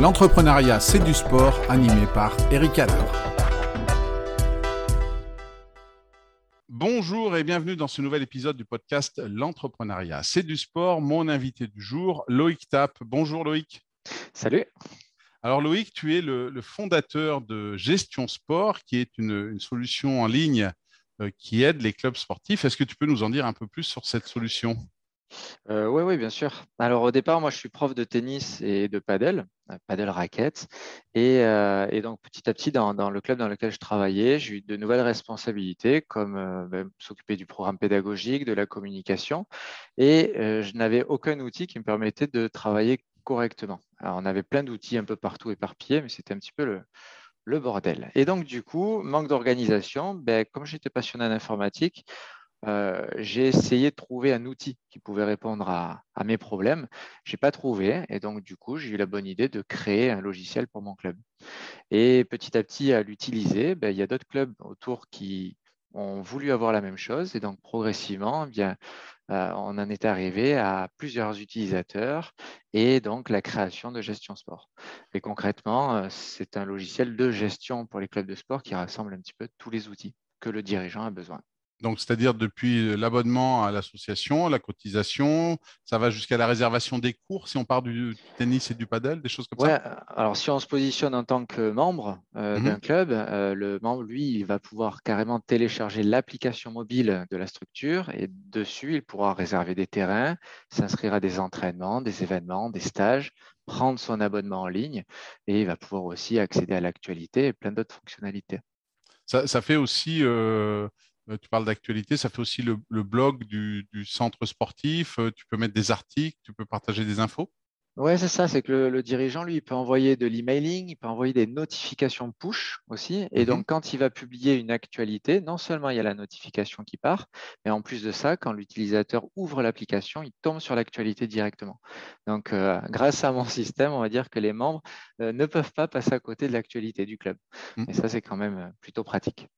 L'entrepreneuriat, c'est du sport, animé par Eric Adler. Bonjour et bienvenue dans ce nouvel épisode du podcast L'entrepreneuriat, c'est du sport. Mon invité du jour, Loïc Tap. Bonjour Loïc. Salut. Alors Loïc, tu es le, fondateur de Gestion Sport, qui est une, solution en ligne euh, qui aide les clubs sportifs. Est-ce que tu peux nous en dire un peu plus sur cette solution? Euh, oui, oui, bien sûr. Alors au départ, moi, je suis prof de tennis et de padel, euh, padel raquette. Et, et, donc petit à petit, dans, le club dans lequel je travaillais, j'ai eu de nouvelles responsabilités, comme ben, s'occuper du programme pédagogique, de la communication. Et je n'avais aucun outil qui me permettait de travailler correctement. Alors, on avait plein d'outils un peu partout éparpillés, mais c'était un petit peu le, bordel. Et donc, du coup, manque d'organisation, ben, comme j'étais passionné en informatique, euh, j'ai essayé de trouver un outil qui pouvait répondre à, mes problèmes. Je n'ai pas trouvé. Et donc, du coup, j'ai eu la bonne idée de créer un logiciel pour mon club. Et petit à petit, à l'utiliser, ben, il y a d'autres clubs autour qui ont voulu avoir la même chose. Et donc, progressivement, eh euh, on en est arrivé à plusieurs utilisateurs et donc la création de gestion sport. Et concrètement, euh, c'est un logiciel de gestion pour les clubs de sport qui rassemble un petit peu tous les outils que le dirigeant a besoin. Donc, c'est-à-dire depuis l'abonnement à l'association, la cotisation, ça va jusqu'à la réservation des cours si on part du tennis et du padel, des choses comme ça? Alors, si on se positionne en tant que membre euh, mmh d'un club, euh, le membre, lui, il va pouvoir carrément télécharger l'application mobile de la structure et dessus, il pourra réserver des terrains, s'inscrire à des entraînements, des événements, des stages, prendre son abonnement en ligne et il va pouvoir aussi accéder à l'actualité et plein d'autres fonctionnalités. Ça, fait aussi euh, tu parles d'actualité, ça fait aussi le, blog du, centre sportif, euh, tu peux mettre des articles, tu peux partager des infos? Oui, c'est ça, c'est que le, dirigeant, lui, il peut envoyer de l'emailing, il peut envoyer des notifications push aussi. Et mmh donc, quand il va publier une actualité, non seulement il y a la notification qui part, mais en plus de ça, quand l'utilisateur ouvre l'application, il tombe sur l'actualité directement. Donc, euh, grâce à mon système, on va dire que les membres ne peuvent pas passer à côté de l'actualité du club. Mmh. Et ça, c'est quand même plutôt pratique.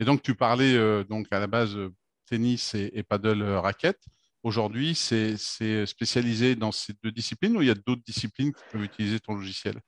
Et donc, tu parlais euh, donc à la base euh, tennis et, paddle euh, raquette. Aujourd'hui, c'est spécialisé dans ces deux disciplines ou il y a d'autres disciplines qui peuvent utiliser ton logiciel?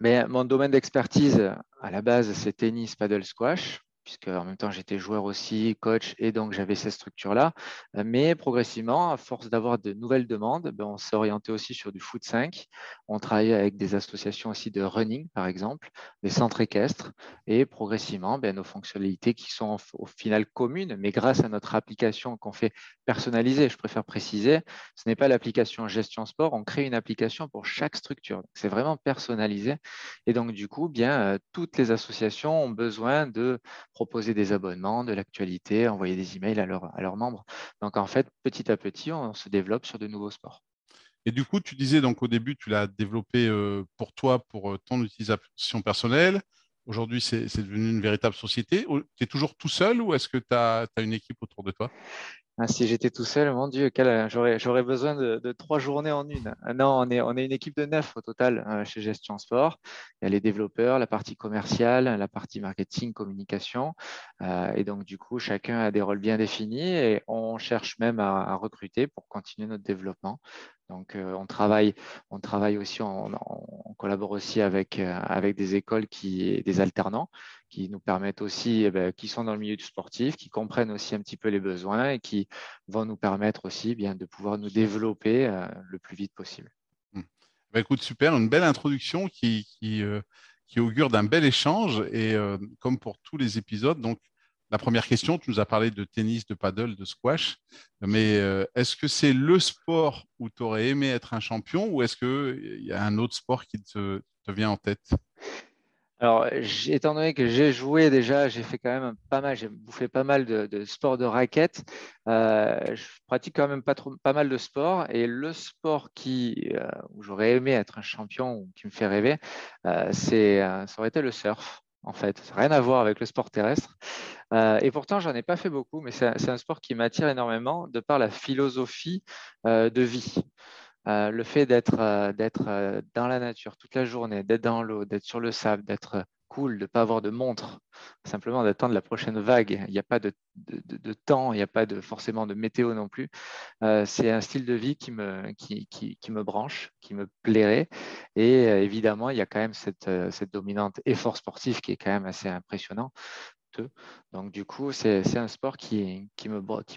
Mais mon domaine d'expertise, à la base, c'est tennis, paddle, squash puisque en même temps j'étais joueur aussi, coach, et donc j'avais cette structure-là. Euh, mais progressivement, à force d'avoir de nouvelles demandes, ben, on s'est orienté aussi sur du foot 5. On travaillait avec des associations aussi de running, par exemple, des centres équestres, et progressivement, ben, nos fonctionnalités qui sont au final communes, mais grâce à notre application qu'on fait personnaliser, je préfère préciser, ce n'est pas l'application gestion sport, on crée une application pour chaque structure. C'est vraiment personnalisé. Et donc, du coup, bien, euh, toutes les associations ont besoin de proposer des abonnements, de l'actualité, envoyer des emails à, à leurs membres. Donc en fait, petit à petit, on se développe sur de nouveaux sports. Et du coup, tu disais donc au début, tu l'as développé euh, pour toi, pour euh, ton utilisation personnelle. Aujourd'hui, c'est devenu une véritable société. Tu es toujours tout seul ou est-ce que tu as, une équipe autour de toi? Ah, si j'étais tout seul, mon Dieu, j'aurais besoin de, trois journées en une. Ah, non, on est, une équipe de neuf au total euh, chez Gestion Sport. Il y a les développeurs, la partie commerciale, la partie marketing, communication. Euh, et donc, du coup, chacun a des rôles bien définis et on cherche même à recruter pour continuer notre développement. Donc, euh, on, travaille, on travaille aussi, on, collabore aussi avec, euh, avec des écoles, qui, des alternants, qui nous permettent aussi, eh ben, qui sont dans le milieu du sportif, qui comprennent aussi un petit peu les besoins et qui vont nous permettre aussi eh bien, de pouvoir nous développer euh, le plus vite possible. Mmh. Écoute, super, une belle introduction qui, qui, qui augure d'un bel échange. Et comme pour tous les épisodes, donc la première question, tu nous as parlé de tennis, de paddle, de squash, mais euh, est-ce que c'est le sport où tu aurais aimé être un champion ou est-ce qu'il y a un autre sport qui te, vient en tête? Alors, étant donné que j'ai joué déjà, j'ai fait quand même pas mal, j'ai bouffé pas mal de, sports de raquettes. Euh, je pratique quand même pas, mal de sports. Et le sport qui, euh, où j'aurais aimé être un champion ou qui me fait rêver, c'est, ça aurait été le surf en fait. Rien à voir avec le sport terrestre. Euh, et pourtant, j'en ai pas fait beaucoup, mais c'est un sport qui m'attire énormément de par la philosophie euh, de vie. Euh, le fait d'être dans la nature toute la journée, d'être dans l'eau, d'être sur le sable, d'être cool de ne pas avoir de montre, simplement d'attendre la prochaine vague. Il n'y a pas de, temps, il n'y a pas de, forcément de météo non plus. Euh, c'est un style de vie qui me, qui, me branche, qui me plairait. Et euh, évidemment, il y a quand même cette, euh, cette dominante effort sportif qui est quand même assez impressionnant. Donc, du coup, c'est un sport qui, qui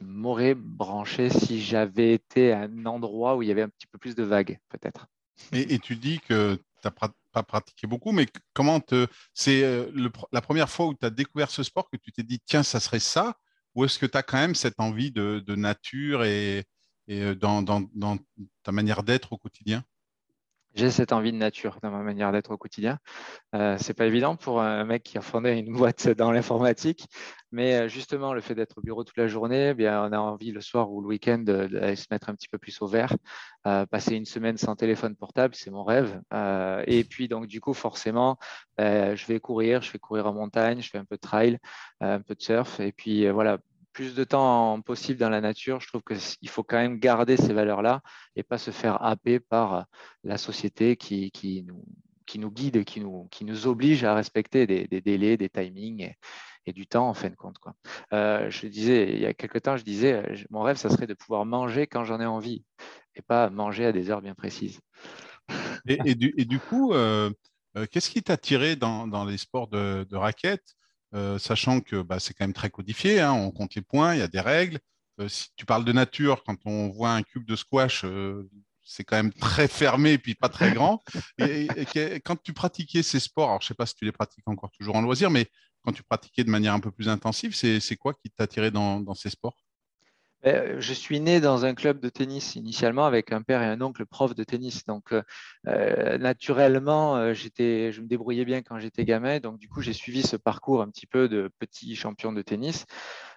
m'aurait branché si j'avais été à un endroit où il y avait un petit peu plus de vagues, peut-être. Et, et, tu dis que n'as pas pratiqué beaucoup, mais comment te... c'est euh, la première fois où tu as découvert ce sport que tu t'es dit, tiens, ça serait ça Ou est-ce que tu as quand même cette envie de, nature et, euh, dans, ta manière d'être au quotidien? J'ai cette envie de nature dans ma manière d'être au quotidien. Euh, c'est pas évident pour un mec qui a fondé une boîte dans l'informatique, mais euh, justement le fait d'être au bureau toute la journée, eh bien on a envie le soir ou le week-end d'aller se mettre un petit peu plus au vert, euh, passer une semaine sans téléphone portable, c'est mon rêve. Euh, et puis donc du coup forcément, je vais courir, je vais courir en montagne, je fais un peu de trail, un peu de surf, et puis voilà plus de temps possible dans la nature, je trouve qu'il faut quand même garder ces valeurs-là et pas se faire happer par la société qui, nous, qui nous guide, qui nous, qui nous oblige à respecter des, délais, des timings et, du temps en fin de compte. Quoi. Euh, je disais, il y a quelques temps, je disais, euh, mon rêve, ça serait de pouvoir manger quand j'en ai envie et pas manger à des heures bien précises. Et, du, coup, euh, qu'est-ce qui t'a tiré dans, les sports de, de raquettes? euh, sachant que bah, c'est quand même très codifié, hein, on compte les points, il y a des règles. Euh, si tu parles de nature, quand on voit un cube de squash, euh, c'est quand même très fermé et puis pas très grand. Et, quand tu pratiquais ces sports, alors je ne sais pas si tu les pratiques encore toujours en loisir, mais quand tu pratiquais de manière un peu plus intensive, c'est quoi qui t'attirait dans, dans ces sports? Je suis né dans un club de tennis initialement avec un père et un oncle prof de tennis. Donc, euh, naturellement, euh, j'étais, je me débrouillais bien quand j'étais gamin. Donc, du coup, j'ai suivi ce parcours un petit peu de petit champion de tennis.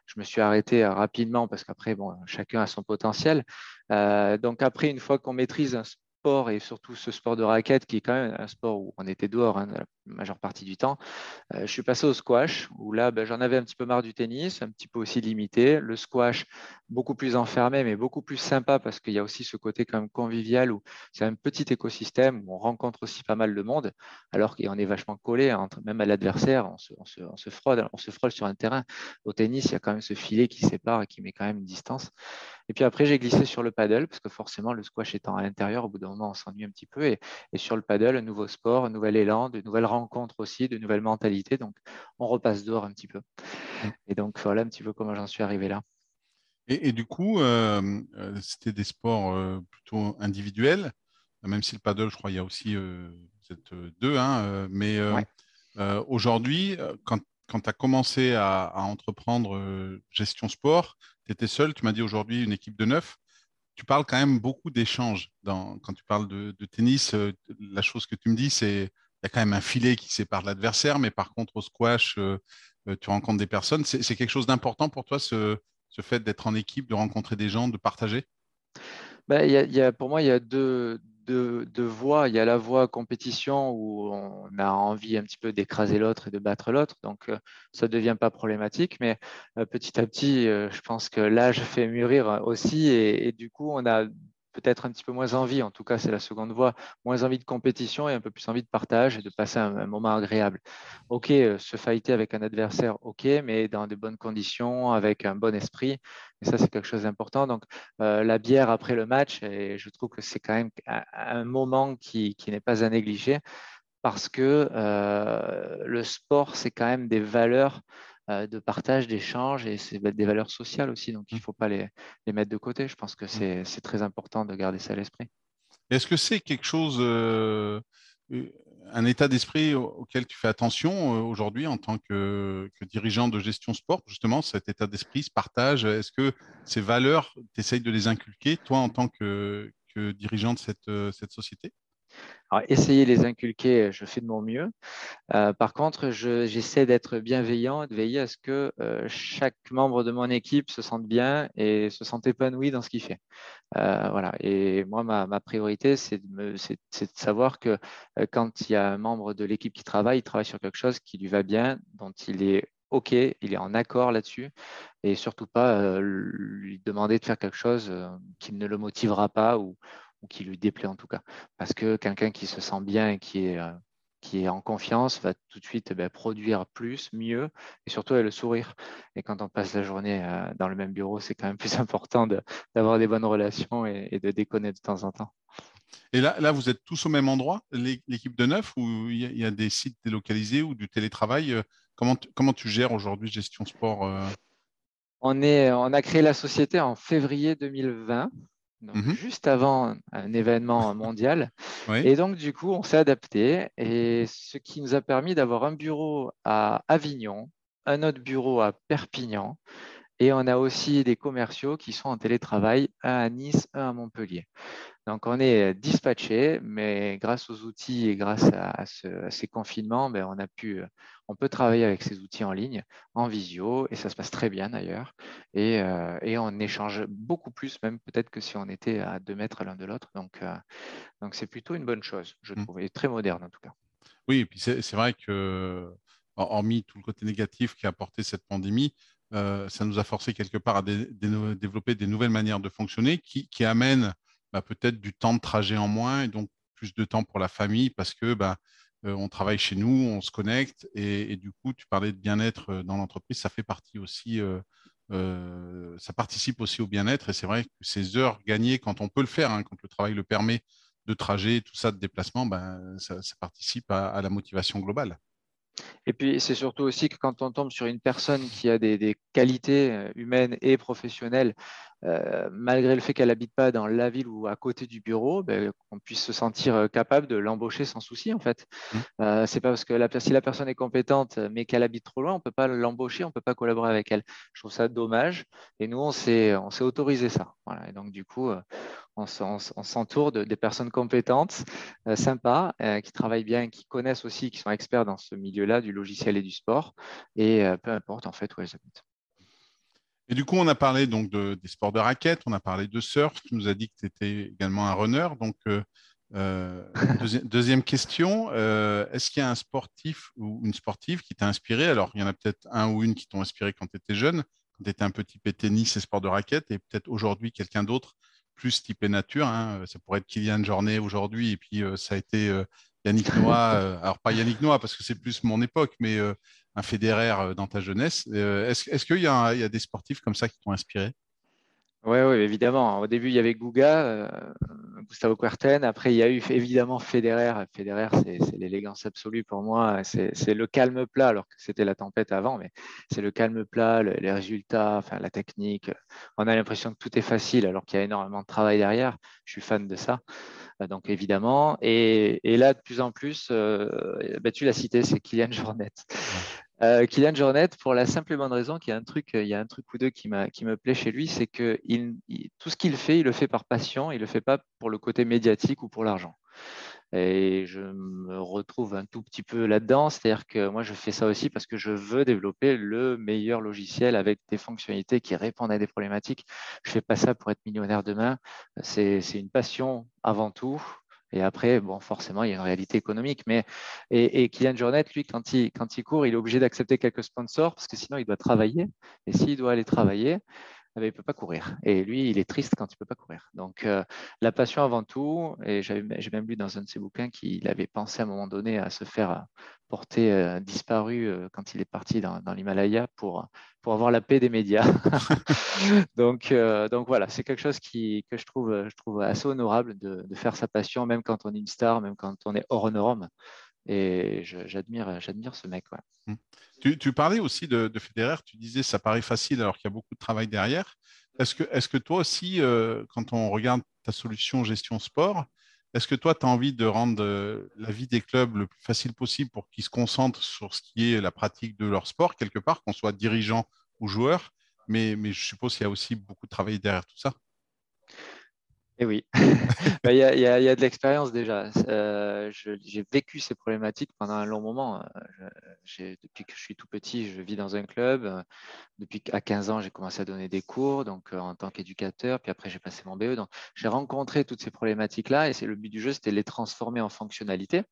Je me suis arrêté euh, rapidement parce qu'après, bon, chacun a son potentiel. donc, après, une fois qu'on maîtrise un sport et surtout ce sport de raquette qui est quand même un sport où on était dehors hein, majeure partie du temps. Euh, je suis passé au squash où là ben, j'en avais un petit peu marre du tennis, un petit peu aussi limité. Le squash beaucoup plus enfermé mais beaucoup plus sympa parce qu'il y a aussi ce côté quand même convivial où c'est un petit écosystème où on rencontre aussi pas mal de monde alors qu'on est vachement collé entre, même à l'adversaire, on se, on, on se, on se frôle sur un terrain. Au tennis, il y a quand même ce filet qui sépare et qui met quand même une distance. Et puis après, j'ai glissé sur le paddle parce que forcément, le squash étant à l'intérieur, au bout d'un moment, on s'ennuie un petit peu. Et, sur le paddle, un nouveau sport, un nouvel élan, de nouvelles rencontres aussi, de nouvelles mentalités. Donc, on repasse dehors un petit peu. Et donc, voilà un petit peu comment j'en suis arrivé là. Et, du coup, euh, euh, c'était des sports euh, plutôt individuels, même si le paddle, je crois, il y a aussi vous êtes deux, hein, mais aujourd'hui, quand, quand tu as commencé à, à entreprendre gestion sport, tu étais seul, tu m'as dit aujourd'hui une équipe de neuf. Tu parles quand même beaucoup d'échanges. Quand tu parles de, tennis, euh, la chose que tu me dis, c'est y a quand même un filet qui sépare l'adversaire, mais par contre, au squash, euh, euh, tu rencontres des personnes. C'est quelque chose d'important pour toi, ce, fait d'être en équipe, de rencontrer des gens, de partager? A, Pour moi, il y a deux, de, voix. Il y a la voix compétition où on a envie un petit peu d'écraser l'autre et de battre l'autre. Donc, euh, ça ne devient pas problématique. Mais petit à petit, je pense que l'âge fait mûrir aussi. et, du coup, on a peut-être un petit peu moins envie, en tout cas c'est la seconde voie, moins envie de compétition et un peu plus envie de partage et de passer un, moment agréable. Ok, euh, se fighter avec un adversaire, ok, mais dans de bonnes conditions, avec un bon esprit. Et ça, c'est quelque chose d'important. Donc, euh, la bière après le match, et je trouve que c'est quand même un, moment qui, n'est pas à négliger parce que euh, le sport, c'est quand même des valeurs de partage, d'échange et c'est des valeurs sociales aussi. Donc, il ne mmh. faut pas les, mettre de côté. Je pense que mmh. c'est très important de garder ça à l'esprit. Est-ce que c'est quelque chose, euh, un état d'esprit auquel tu fais attention euh, aujourd'hui en tant que, dirigeant de gestion sport, justement, cet état d'esprit, ce partage? Est-ce que ces valeurs, tu essayes de les inculquer, toi, en tant que, dirigeant de cette société? Alors, essayer de les inculquer, je fais de mon mieux. Euh, par contre, j'essaie d'être bienveillant de veiller à ce que euh, chaque membre de mon équipe se sente bien et se sente épanoui dans ce qu'il fait. Euh, voilà. Et moi, ma, priorité, c'est de, savoir que quand il y a un membre de l'équipe qui travaille, il travaille sur quelque chose qui lui va bien, dont il est OK, il est en accord là-dessus, et surtout pas lui demander de faire quelque chose qui ne le motivera pas ou, ou qui lui déplaît en tout cas. Parce que quelqu'un qui se sent bien et qui est, euh, qui est en confiance va tout de suite ben, produire plus, mieux et surtout avec le sourire. Et quand on passe la journée euh, dans le même bureau, c'est quand même plus important d'avoir des bonnes relations et, de déconner de temps en temps. Et là, là, vous êtes tous au même endroit, l'équipe de neuf, ou il y, a des sites délocalisés ou du télétravail euh, comment, tu, comment tu gères aujourd'hui Gestion Sport euh? on, est, on a créé la société en février 2020 Mhm. juste avant un événement mondial. Et donc, du coup, on s'est adapté, et ce qui nous a permis d'avoir un bureau à Avignon, un autre bureau à Perpignan, et on a aussi des commerciaux qui sont en télétravail, un à Nice, un à Montpellier. Donc, on est dispatché, mais grâce aux outils et grâce à, ces confinements, ben, on a pu, on peut travailler avec ces outils en ligne, en visio, et ça se passe très bien d'ailleurs. Et, euh, on échange beaucoup plus, même peut-être que si on était à deux mètres l'un de l'autre. Donc, euh, donc c'est plutôt une bonne chose, je mmh. trouve, et très moderne en tout cas. Oui, et puis c'est vrai que, hormis tout le côté négatif qu'a apporté cette pandémie, euh, ça nous a forcé quelque part à développer des nouvelles manières de fonctionner qui, amènent bah, peut-être du temps de trajet en moins et donc plus de temps pour la famille parce que bah, euh, on travaille chez nous, on se connecte et, du coup, tu parlais de bien-être euh, dans l'entreprise, ça fait partie aussi, ça participe aussi au bien-être et c'est vrai que ces heures gagnées quand on peut le faire, hein, quand le travail le permet, de trajet, tout ça, de déplacement, ben, ça, participe à la motivation globale. Et puis, c'est surtout aussi que quand on tombe sur une personne qui a des, qualités euh, humaines et professionnelles, euh, malgré le fait qu'elle n'habite pas dans la ville ou à côté du bureau, ben, qu'on puisse se sentir euh, capable de l'embaucher sans souci, en fait. Mmh. c'est pas parce que la, si la personne est compétente, mais qu'elle habite trop loin, on ne peut pas l'embaucher, on ne peut pas collaborer avec elle. Je trouve ça dommage. Et nous, on s'est autorisé ça. Voilà. Et donc, du coup, on, s'entoure de, des personnes compétentes, euh, sympas, euh, qui travaillent bien, qui connaissent aussi, qui sont experts dans ce milieu-là du logiciel et du sport, et euh, peu importe en fait où elles habitent. Et du coup, on a parlé donc des sports de raquettes, on a parlé de surf, tu nous as dit que tu étais également un runner. Donc, deuxième question, est-ce qu'il y a un sportif ou une sportive qui t'a inspiré? Alors, il y en a peut-être un ou une qui t'ont inspiré quand tu étais jeune, quand tu étais un petit peu tennis et sport de raquettes, et peut-être aujourd'hui quelqu'un d'autre plus typé nature. Hein. Ça pourrait être Kylian Jornet aujourd'hui, et puis euh, ça a été euh, Yannick Noah. Euh, alors pas Yannick Noah parce que c'est plus mon époque, mais un fédéraire dans ta jeunesse. Est-ce qu'il y, y, a des sportifs comme ça qui t'ont inspiré? Oui, ouais, évidemment. Au début, il y avait euh, Gustavo Kuerten. Après, il y a eu évidemment Federer. Federer, c'est l'élégance absolue pour moi. C'est le calme plat, alors que c'était la tempête avant, mais c'est le calme plat, les résultats, enfin, la technique. On a l'impression que tout est facile, alors qu'il y a énormément de travail derrière. Je suis fan de ça. Euh, donc, évidemment. Et, là, de plus en plus, euh, bah, tu l'as cité, c'est Kylian Jornet. Euh, Kylian Jornet, pour la simple et bonne raison qu'il y a un truc, il y a un truc ou deux qui, qui me plaît chez lui, c'est que tout ce qu'il fait, il le fait par passion, il le fait pas pour le côté médiatique ou pour l'argent. Et je me retrouve un tout petit peu là-dedans, c'est-à-dire que moi je fais ça aussi parce que je veux développer le meilleur logiciel avec des fonctionnalités qui répondent à des problématiques. Je fais pas ça pour être millionnaire demain, c'est une passion avant tout. Et après, bon, forcément, il y a une réalité économique. Mais, et, Kylian Jornet, lui, quand il, quand il court, il est obligé d'accepter quelques sponsors parce que sinon, il doit travailler. Et s'il doit aller travailler, eh ben, il ne peut pas courir. Et lui, il est triste quand il ne peut pas courir. Donc, euh, la passion avant tout, et j'ai même lu dans un de ses bouquins qu'il avait pensé à un moment donné à se faire euh, porter euh, disparu quand il est parti dans, l'Himalaya pour, avoir la paix des médias. donc, voilà, c'est quelque chose que je trouve, assez honorable de, faire sa passion, même quand on est une star, même quand on est hors norme. Et j'admire, j'admire ce mec. Mmh. Tu, parlais aussi de, de, tu disais ça paraît facile alors qu'il y a beaucoup de travail derrière. Est-ce que, toi aussi, euh, quand on regarde ta solution gestion sport, est-ce que toi, tu as envie de rendre euh, la vie des clubs le plus facile possible pour qu'ils se concentrent sur ce qui est la pratique de leur sport, quelque part, qu'on soit dirigeant ou joueur mais je suppose qu'il y a aussi beaucoup de travail derrière tout ça? Eh oui, bah, il y, a, de l'expérience déjà. Euh, j'ai vécu ces problématiques pendant un long moment. Euh, depuis que je suis tout petit, je vis dans un club. Depuis qu'à 15 ans, j'ai commencé à donner des cours donc, euh, en tant qu'éducateur. Puis après, j'ai passé mon BE. Donc, j'ai rencontré toutes ces problématiques-là et c'est le but du jeu, c'était les transformer en fonctionnalités.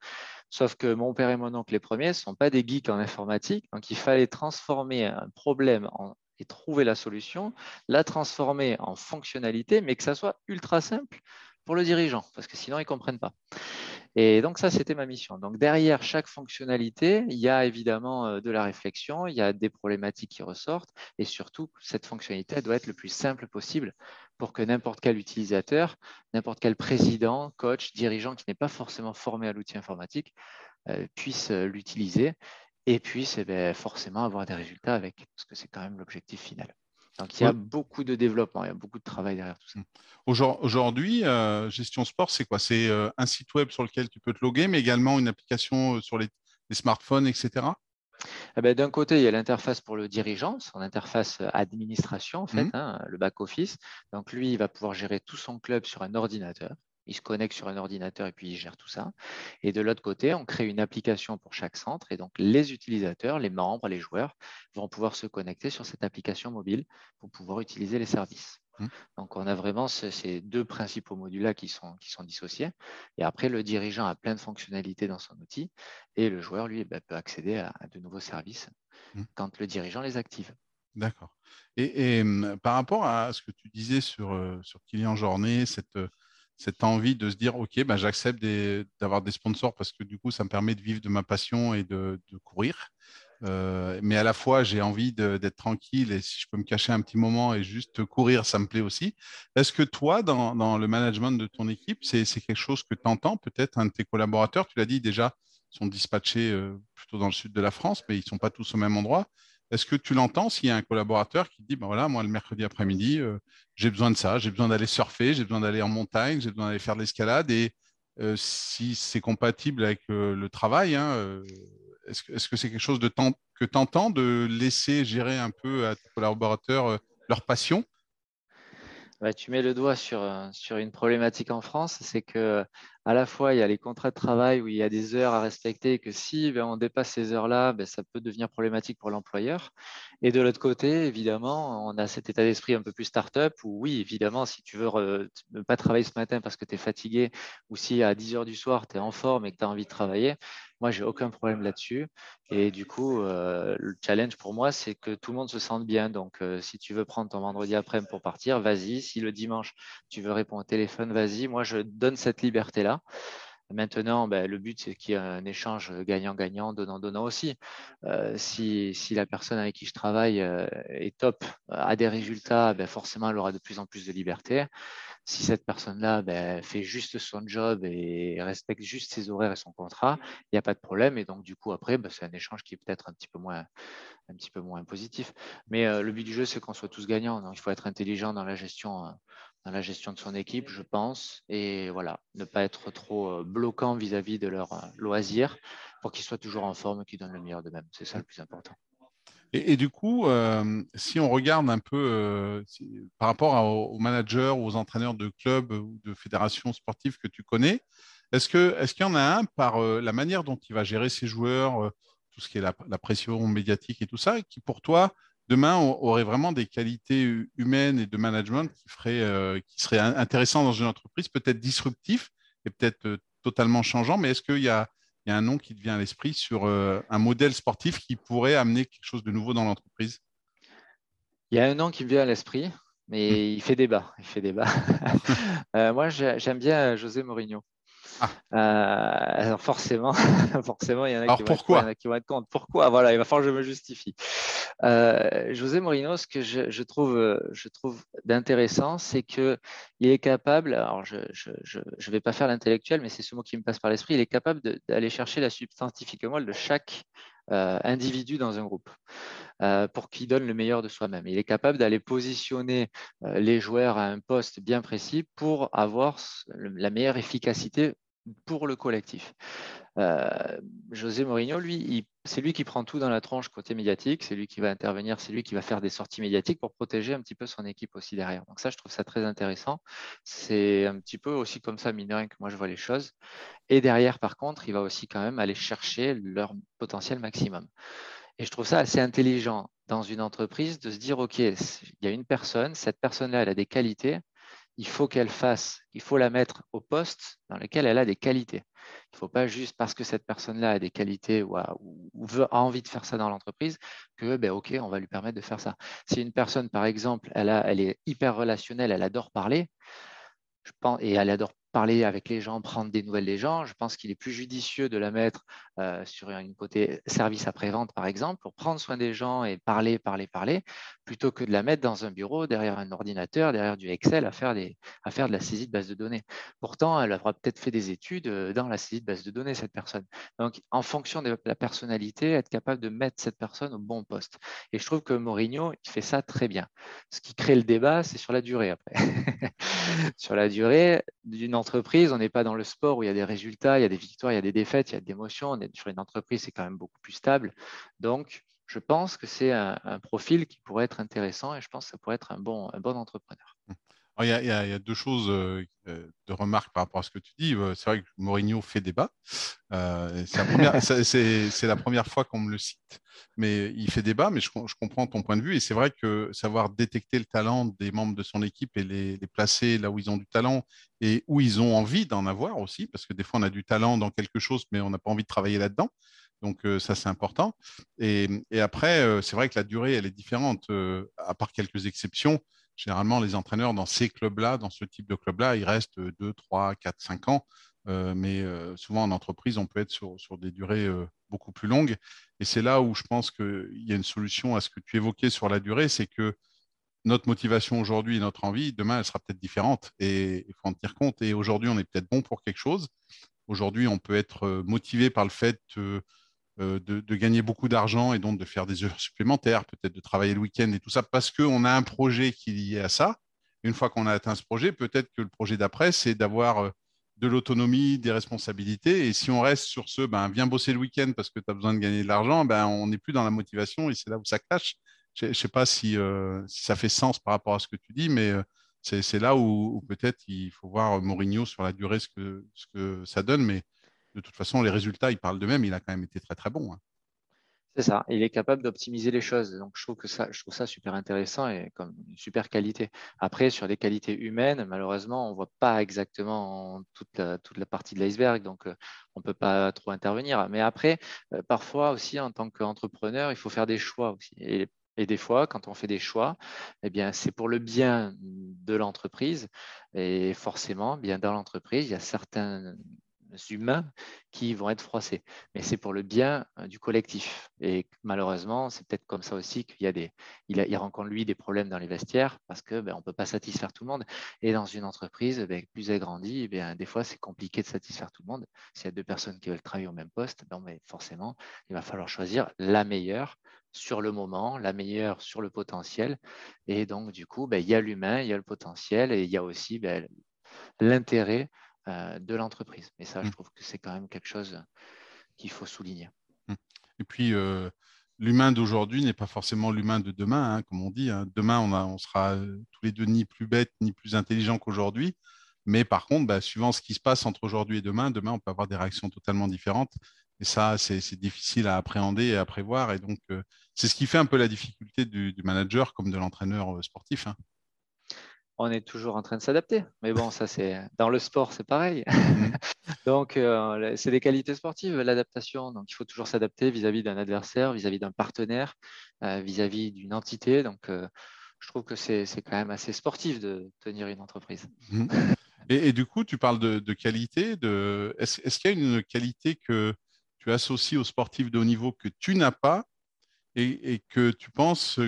Sauf que mon père et mon oncle, les premiers, ne sont pas des geeks en informatique. Donc, il fallait transformer un problème en trouver la solution, la transformer en fonctionnalité, mais que ça soit ultra simple pour le dirigeant, parce que sinon, ils ne comprennent pas. Et donc ça, c'était ma mission. Donc derrière chaque fonctionnalité, il y a évidemment euh, de la réflexion, il y a des problématiques qui ressortent, et surtout, cette fonctionnalité doit être le plus simple possible pour que n'importe quel utilisateur, n'importe quel président, coach, dirigeant qui n'est pas forcément formé à l'outil informatique euh, puisse euh, l'utiliser et puisse eh ben, forcément avoir des résultats avec, parce que c'est quand même l'objectif final. Donc, il y a beaucoup de développement, il y a beaucoup de travail derrière tout ça. Mmh. Aujourd'hui, euh, Gestion Sport, c'est quoi? C'est euh, un site web sur lequel tu peux te loguer, mais également une application euh, sur les, smartphones, etc. Eh ben, d'un côté, il y a l'interface pour le dirigeant, son interface administration, en fait, mmh. hein, le back-office. Donc, lui, il va pouvoir gérer tout son club sur un ordinateur il se connecte sur un ordinateur et puis il gère tout ça. Et de l'autre côté, on crée une application pour chaque centre et donc les utilisateurs, les membres, les joueurs vont pouvoir se connecter sur cette application mobile pour pouvoir utiliser les services. Mmh. Donc, on a vraiment ces deux principaux modules-là qui sont, qui sont dissociés. Et après, le dirigeant a plein de fonctionnalités dans son outil et le joueur, lui, bah, peut accéder à, de nouveaux services mmh. quand le dirigeant les active. D'accord. Et, mmh, par rapport à ce que tu disais sur, euh, sur Client Journée, cette, cette envie de se dire, OK, ben, j'accepte d'avoir des sponsors parce que du coup, ça me permet de vivre de ma passion et de, courir. Euh, mais à la fois, j'ai envie d'être tranquille et si je peux me cacher un petit moment et juste courir, ça me plaît aussi. Est-ce que toi, dans, le management de ton équipe, c'est quelque chose que tu entends Peut-être un de tes collaborateurs, tu l'as dit déjà, sont dispatchés euh, plutôt dans le sud de la France, mais ils ne sont pas tous au même endroit. Est-ce que tu l'entends s'il y a un collaborateur qui dit, ben voilà, moi le mercredi après-midi, euh, j'ai besoin de ça, j'ai besoin d'aller surfer, j'ai besoin d'aller en montagne, j'ai besoin d'aller faire de l'escalade, et euh, si c'est compatible avec euh, le travail, hein, est-ce que c'est quelque chose que tu entends de laisser gérer un peu à tes collaborateurs leur passion? Bah, tu mets le doigt sur, sur une problématique en France, c'est que à la fois il y a les contrats de travail où il y a des heures à respecter et que si on dépasse ces heures-là, ben, ça peut devenir problématique pour l'employeur. Et de l'autre côté, évidemment, on a cet état d'esprit un peu plus start-up où oui, évidemment, si tu veux ne pas travailler ce matin parce que tu es fatigué ou si à 10 heures du soir tu es en forme et que tu as envie de travailler, moi, j'ai aucun problème là-dessus. Et du coup, euh, le challenge pour moi, c'est que tout le monde se sente bien. Donc, euh, si tu veux prendre ton vendredi après-midi pour partir, vas-y. Si le dimanche, tu veux répondre au téléphone, vas-y. Moi, je donne cette liberté-là. Maintenant, ben, le but, c'est qu'il y ait un échange gagnant-gagnant, donnant-donnant aussi. Euh, si, la personne avec qui je travaille est top, a des résultats, ben, forcément, elle aura de plus en plus de liberté si cette personne-là ben, fait juste son job et respecte juste ses horaires et son contrat, il n'y a pas de problème. Et donc, du coup, après, c'est un échange qui est peut-être un petit peu moins, positif. Mais euh, le but du jeu, c'est qu'on soit tous gagnants. Donc, il faut être intelligent dans la gestion. Euh, dans la gestion de son équipe, je pense, et voilà, ne pas être trop euh, bloquant vis-à-vis -vis de leurs loisirs pour qu'ils soient toujours en forme, qu'ils donnent le meilleur d'eux-mêmes. C'est ça le plus important. Et, du coup, euh, si on regarde un peu euh, par rapport aux managers, aux entraîneurs de clubs ou de fédérations sportives que tu connais, est-ce qu'il est y en a un par euh, la manière dont il va gérer ses joueurs, tout ce qui est la, pression médiatique et tout ça, qui pour toi, demain, aurait vraiment des qualités humaines et de management qui, qui seraient intéressantes dans une entreprise, peut-être disruptif et peut-être totalement changeant, mais est-ce qu'il y a il y a un nom qui te vient à l'esprit sur euh, un modèle sportif qui pourrait amener quelque chose de nouveau dans l'entreprise? Il y a un nom qui me vient à l'esprit, mais hmm. il fait débat. Il fait débat. Euh, moi, j'aime bien José Mourinho. Ah. Euh, alors forcément, forcément, il y en a, qui, pourquoi vont être, qui être contre. Pourquoi? Voilà, il va falloir que je me justifie. Euh, José Mourinho, ce que je, trouve, je trouve d'intéressant, c'est qu'il est capable, alors je ne vais pas faire l'intellectuel, mais c'est ce mot qui me passe par l'esprit, il est capable d'aller chercher la substantifique moelle de chaque euh, individu dans un groupe. pour qu'il donne le meilleur de soi-même. Il est capable d'aller positionner les joueurs à un poste bien précis pour avoir la meilleure efficacité pour le collectif. Euh, José Mourinho, lui, c'est lui qui prend tout dans la tranche côté médiatique, c'est lui qui va intervenir, c'est lui qui va faire des sorties médiatiques pour protéger un petit peu son équipe aussi derrière. Donc ça, je trouve ça très intéressant. C'est un petit peu aussi comme ça, mine que moi je vois les choses. Et derrière, par contre, il va aussi quand même aller chercher leur potentiel maximum. Et je trouve ça assez intelligent dans une entreprise de se dire, OK, il y a une personne, cette personne-là, elle a des qualités, il faut qu'elle fasse, il faut la mettre au poste dans lequel elle a des qualités. Il ne faut pas juste parce que cette personne-là a des qualités ou a, envie de faire ça dans l'entreprise que, ben, OK, on va lui permettre de faire ça. Si une personne, par exemple, elle, est hyper relationnelle, elle adore parler, et elle adore parler avec les gens, prendre des nouvelles des gens. Je pense qu'il est plus judicieux de la mettre euh, sur une côté service après-vente, par exemple, pour prendre soin des gens et parler, parler, parler, plutôt que de la mettre dans un bureau, derrière un ordinateur, derrière du Excel, à faire, des, à faire de la saisie de base de données. Pourtant, elle aura peut-être fait des études euh, dans la saisie de base de données, cette personne. Donc, en fonction de la personnalité, être capable de mettre cette personne au bon poste. Et je trouve que Mourinho, il fait ça très bien. Ce qui crée le débat, c'est sur la durée après. sur la durée d'une entreprise, on n'est pas dans le sport où il y a des résultats, il y a des victoires, il y a des défaites, il y a des émotions. On est sur une entreprise, c'est quand même beaucoup plus stable. Donc, je pense que c'est un, profil qui pourrait être intéressant et je pense que ça pourrait être un bon, un bon entrepreneur. Il, y a, deux choses euh, euh, de remarque par rapport à ce que tu dis. Euh, c'est vrai que Mourinho fait débat. c'est la, première fois qu'on me le cite, mais il fait débat, mais je, comprends ton point de vue. Et c'est vrai que savoir détecter le talent des membres de son équipe et les, les, placer là où ils ont du talent et où ils ont envie d'en avoir aussi, parce que des fois on a du talent dans quelque chose, mais on n'a pas envie de travailler là-dedans. Donc ça, c'est important. Et, après, c'est vrai que la durée, elle est différente, à part quelques exceptions. Généralement, les entraîneurs dans ces clubs-là, dans ce type de club-là, ils restent 2, 3, 4, 5 ans. mais souvent en entreprise, on peut être sur, des durées beaucoup plus longues. Et c'est là où je pense qu'il y a une solution à ce que tu évoquais sur la durée, c'est que notre motivation aujourd'hui et notre envie, demain, elle sera peut-être différente. Et il faut en tenir compte. Et aujourd'hui, on est peut-être bon pour quelque chose. Aujourd'hui, on peut être motivé par le fait euh, de, gagner beaucoup d'argent et donc de faire des heures supplémentaires, peut-être de travailler le week-end et tout ça, parce qu'on a un projet qui est lié à ça. Une fois qu'on a atteint ce projet, peut-être que le projet d'après, c'est d'avoir euh, de l'autonomie, des responsabilités. Et si on reste sur ce, ben, viens bosser le week-end parce que tu as besoin de gagner de l'argent, ben, on n'est plus dans la motivation et c'est là où ça clash. Je ne sais pas euh, si, ça fait sens par rapport à ce que tu dis, mais c'est là où, peut-être il faut voir Mourinho sur la durée ce que, ce que ça donne. Mais de toute façon, les résultats, ils parlent d'eux-mêmes. Il a quand même été très, très bon. Hein. C'est ça. Il est capable d'optimiser les choses. Donc, je trouve ça, ça super intéressant et comme une super qualité. Après, sur les qualités humaines, malheureusement, on ne voit pas exactement toute la, partie de l'iceberg. Donc, euh, on ne peut pas trop intervenir. Mais après, euh, parfois aussi, en tant qu'entrepreneur, il faut faire des choix aussi. Et, des fois, quand on fait des choix, eh bien, c'est pour le bien de l'entreprise. Et forcément, bien dans l'entreprise, il y a certains humains qui vont être froissés. Mais c'est pour le bien euh, du collectif. Et malheureusement, c'est peut-être comme ça aussi qu'il y a des, il, rencontre lui des problèmes dans les vestiaires parce que ben, on peut pas satisfaire tout le monde. Et dans une entreprise, ben, plus elle grandit, ben, des fois c'est compliqué de satisfaire tout le monde. S'il y a deux personnes qui veulent travailler au même poste, ben, forcément, il va falloir choisir la meilleure sur le moment, la meilleure sur le potentiel. Et donc, du coup, ben, il y a l'humain, il y a le potentiel et il y a aussi ben, l'intérêt de l'entreprise. Et ça, je mmh. trouve que c'est quand même quelque chose qu'il faut souligner. Mmh. Et puis, euh, l'humain d'aujourd'hui n'est pas forcément l'humain de demain, hein, comme on dit. Hein. Demain, on, on, sera euh, tous les deux ni plus bêtes ni plus intelligents qu'aujourd'hui. Mais par contre, bah, suivant ce qui se passe entre aujourd'hui et demain, demain, on peut avoir des réactions totalement différentes. Et ça, c'est difficile à appréhender et à prévoir. Et donc, c'est ce qui fait un peu la difficulté du, manager comme de l'entraîneur sportif. Hein on est toujours en train de s'adapter. Mais bon, ça, c'est dans le sport, c'est pareil. Mhm. donc, euh, c'est des qualités sportives, l'adaptation. Donc, il faut toujours s'adapter vis-à-vis d'un adversaire, vis-à-vis d'un partenaire, euh, vis-à-vis d'une entité. Donc, euh, je trouve que c'est quand même assez sportif de tenir une entreprise. Mhm. Et, du coup, tu parles de, qualité. De... Est-ce qu'il y a une qualité que tu associes aux sportifs de haut niveau que tu n'as pas et, que tu penses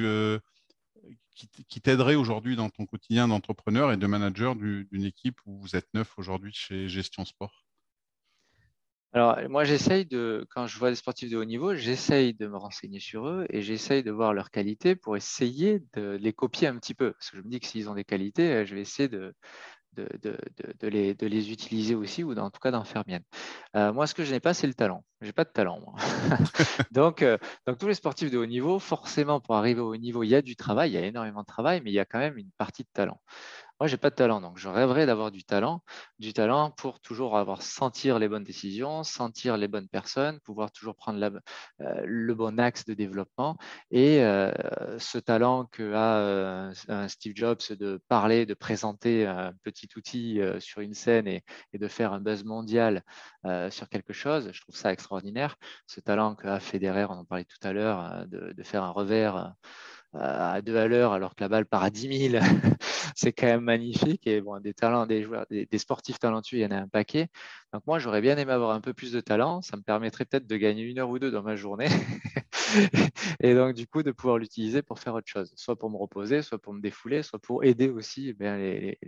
qui, t'aiderait aujourd'hui dans ton quotidien d'entrepreneur et de manager d'une équipe où vous êtes neuf aujourd'hui chez Gestion Sport? Alors, moi, j'essaye de, quand je vois des sportifs de haut niveau, j'essaye de me renseigner sur eux et j'essaye de voir leurs qualités pour essayer de les copier un petit peu. Parce que je me dis que s'ils ont des qualités, euh, je vais essayer de, de, les, utiliser aussi ou en tout cas d'en faire bien. Euh, moi, ce que je n'ai pas, c'est le talent. Je n'ai pas de talent. Moi. donc, euh, donc, tous les sportifs de haut niveau, forcément, pour arriver au haut niveau, il y a du travail, il y a énormément de travail, mais il y a quand même une partie de talent. Moi, j'ai pas de talent, donc je rêverais d'avoir du talent, du talent pour toujours avoir sentir les bonnes décisions, sentir les bonnes personnes, pouvoir toujours prendre euh, le bon axe de développement. Et euh, ce talent que a euh, Steve Jobs de parler, de présenter un petit outil sur une scène et, de faire un buzz mondial sur quelque chose, je trouve ça extraordinaire. Ce talent qu'a Federer, on en parlait tout à l'heure, de, faire un revers à deux à alors que la balle part à 10 000, c'est quand même magnifique. Et bon, des talents, des joueurs, des, sportifs talentueux, il y en a un paquet. Donc moi, j'aurais bien aimé avoir un peu plus de talent. Ça me permettrait peut-être de gagner une heure ou deux dans ma journée. et donc, du coup, de pouvoir l'utiliser pour faire autre chose, soit pour me reposer, soit pour me défouler, soit pour aider aussi eh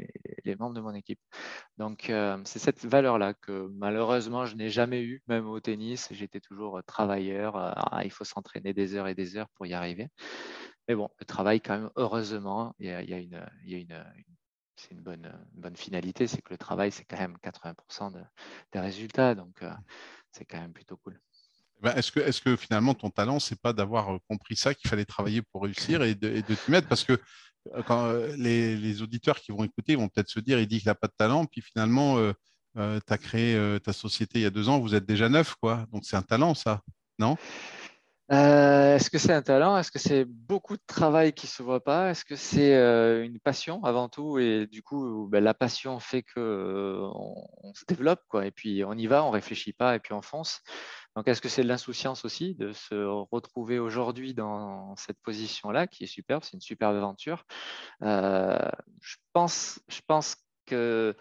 les, membres de mon équipe. Donc, euh, c'est cette valeur-là que malheureusement, je n'ai jamais eu, même au tennis. J'étais toujours travailleur. Euh, il faut s'entraîner des heures et des heures pour y arriver. Mais bon, le travail, quand même, heureusement, il y a, une, c'est une bonne, bonne finalité, c'est que le travail, c'est quand même 80% des résultats. Donc, euh, c'est quand même plutôt cool. Ben, est-ce que, finalement, ton talent, c'est pas d'avoir compris ça, qu'il fallait travailler pour réussir et de, t'y mettre? Parce que les, auditeurs qui vont écouter vont peut-être se dire, il dit qu'il n'a pas de talent, puis finalement, tu as créé ta société il y a deux ans, vous êtes déjà neuf, quoi. Donc, c'est un talent, ça, non? Euh, est-ce que c'est un talent? Est-ce que c'est beaucoup de travail qui ne se voit pas? Est-ce que c'est une passion avant tout? Et du coup, ben, la passion fait qu'on on se développe, quoi. Et puis on y va, on ne réfléchit pas et puis on fonce. Donc, est-ce que c'est de l'insouciance aussi de se retrouver aujourd'hui dans cette position-là, qui est superbe, c'est une superbe aventure? je pense, je pense que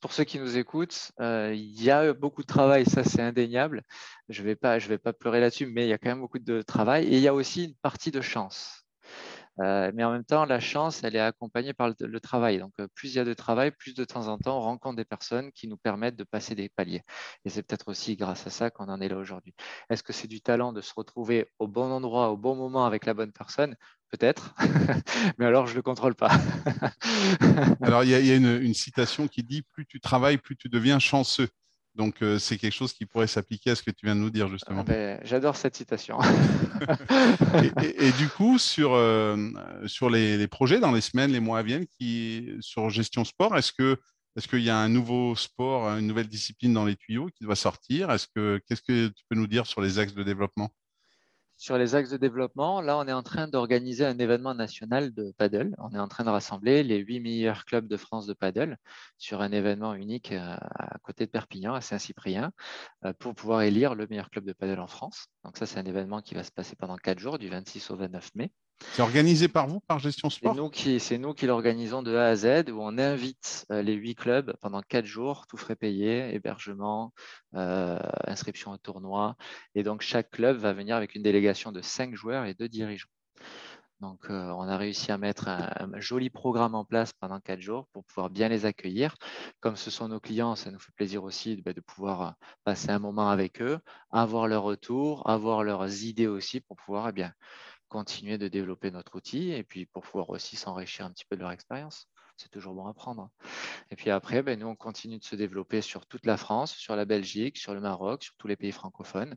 pour ceux qui nous écoutent, euh, il y a beaucoup de travail, ça c'est indéniable. Je ne vais, pas, vais pas pleurer là-dessus, mais il y a quand même beaucoup de travail. Et il y a aussi une partie de chance. Euh, mais en même temps, la chance, elle est accompagnée par le, travail. Donc, euh, plus il y a de travail, plus de temps en temps, on rencontre des personnes qui nous permettent de passer des paliers. Et c'est peut-être aussi grâce à ça qu'on en est là aujourd'hui. Est-ce que c'est du talent de se retrouver au bon endroit, au bon moment avec la bonne personne? Peut-être, mais alors je ne le contrôle pas. alors, il y a, une, citation qui dit Plus tu travailles, plus tu deviens chanceux. Donc, euh, c'est quelque chose qui pourrait s'appliquer à ce que tu viens de nous dire, justement. Ah ben, j'adore cette citation. et, du coup, sur, euh, sur les, projets dans les semaines, les mois à venir, qui, sur gestion sport, est-ce que est-ce qu'il y a un nouveau sport, une nouvelle discipline dans les tuyaux qui doit sortir? Est-ce que qu'est-ce que tu peux nous dire sur les axes de développement? Sur les axes de développement, là, on est en train d'organiser un événement national de paddle. On est en train de rassembler les huit meilleurs clubs de France de paddle sur un événement unique euh, à côté de Perpignan, à Saint-Cyprien, euh, pour pouvoir élire le meilleur club de paddle en France. Donc ça, c'est un événement qui va se passer pendant quatre jours, du 26 au 29 mai. C'est organisé par vous, par Gestion Sport C'est nous qui, l'organisons de A à Z, où on invite euh, les huit clubs pendant quatre jours, tout frais payé, hébergement, euh, inscription au tournoi. Et donc, chaque club va venir avec une délégation de cinq joueurs et deux dirigeants. Donc, euh, on a réussi à mettre un, joli programme en place pendant quatre jours pour pouvoir bien les accueillir. Comme ce sont nos clients, ça nous fait plaisir aussi de, bah, de pouvoir passer un moment avec eux, avoir leur retour, avoir leurs idées aussi pour pouvoir eh bien, continuer de développer notre outil et puis pour pouvoir aussi s'enrichir un petit peu de leur expérience. C'est toujours bon à prendre. Et puis après, ben, nous, on continue de se développer sur toute la France, sur la Belgique, sur le Maroc, sur tous les pays francophones.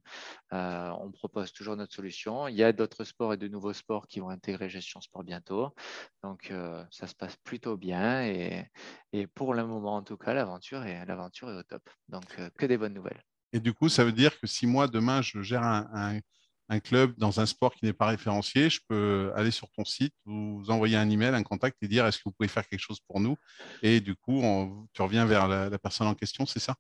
Euh, on propose toujours notre solution. Il y a d'autres sports et de nouveaux sports qui vont intégrer Gestion Sport bientôt. Donc, euh, ça se passe plutôt bien. Et, et, pour le moment, en tout cas, l'aventure est, l'aventure est au top. Donc, euh, que des bonnes nouvelles. Et du coup, ça veut dire que si moi, demain, je gère un club dans un sport qui n'est pas référencié, je peux aller sur ton site, vous envoyer un email, un contact et dire est-ce que vous pouvez faire quelque chose pour nous? Et du coup, tu reviens vers la personne en question, c'est ça?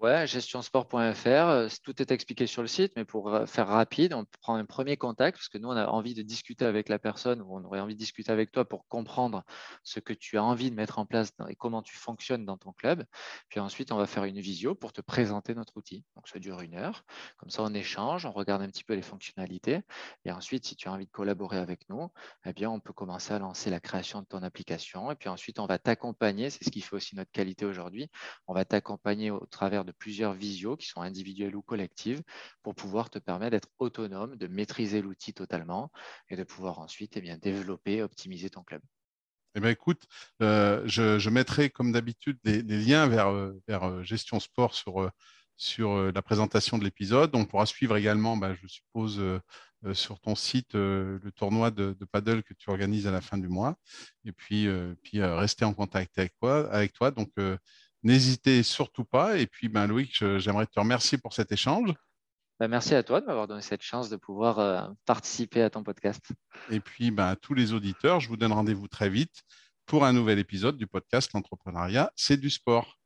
Ouais, gestionsport.fr, euh, tout est expliqué sur le site, mais pour euh, faire rapide, on prend un premier contact parce que nous, on a envie de discuter avec la personne ou on aurait envie de discuter avec toi pour comprendre ce que tu as envie de mettre en place et comment tu fonctionnes dans ton club. Puis ensuite, on va faire une visio pour te présenter notre outil. Donc, ça dure une heure. Comme ça, on échange, on regarde un petit peu les fonctionnalités. Et ensuite, si tu as envie de collaborer avec nous, eh bien, on peut commencer à lancer la création de ton application. Et puis ensuite, on va t'accompagner. C'est ce qui fait aussi notre qualité aujourd'hui. On va t'accompagner au travers de plusieurs visios qui sont individuelles ou collectives pour pouvoir te permettre d'être autonome, de maîtriser l'outil totalement et de pouvoir ensuite eh bien, développer, optimiser ton club. Eh bien, écoute, euh, je, mettrai comme d'habitude les, liens vers, euh, vers euh, Gestion Sport sur, sur la présentation de l'épisode. On pourra suivre également, bah, je suppose, sur ton site le tournoi de, paddle que tu organises à la fin du mois. Et puis, puis rester en contact avec toi. Avec toi. Donc, N'hésitez surtout pas. Et puis, ben, Loïc, j'aimerais te remercier pour cet échange. Ben, merci à toi de m'avoir donné cette chance de pouvoir euh, participer à ton podcast. Et puis, ben, à tous les auditeurs, je vous donne rendez-vous très vite pour un nouvel épisode du podcast L'entrepreneuriat, c'est du sport.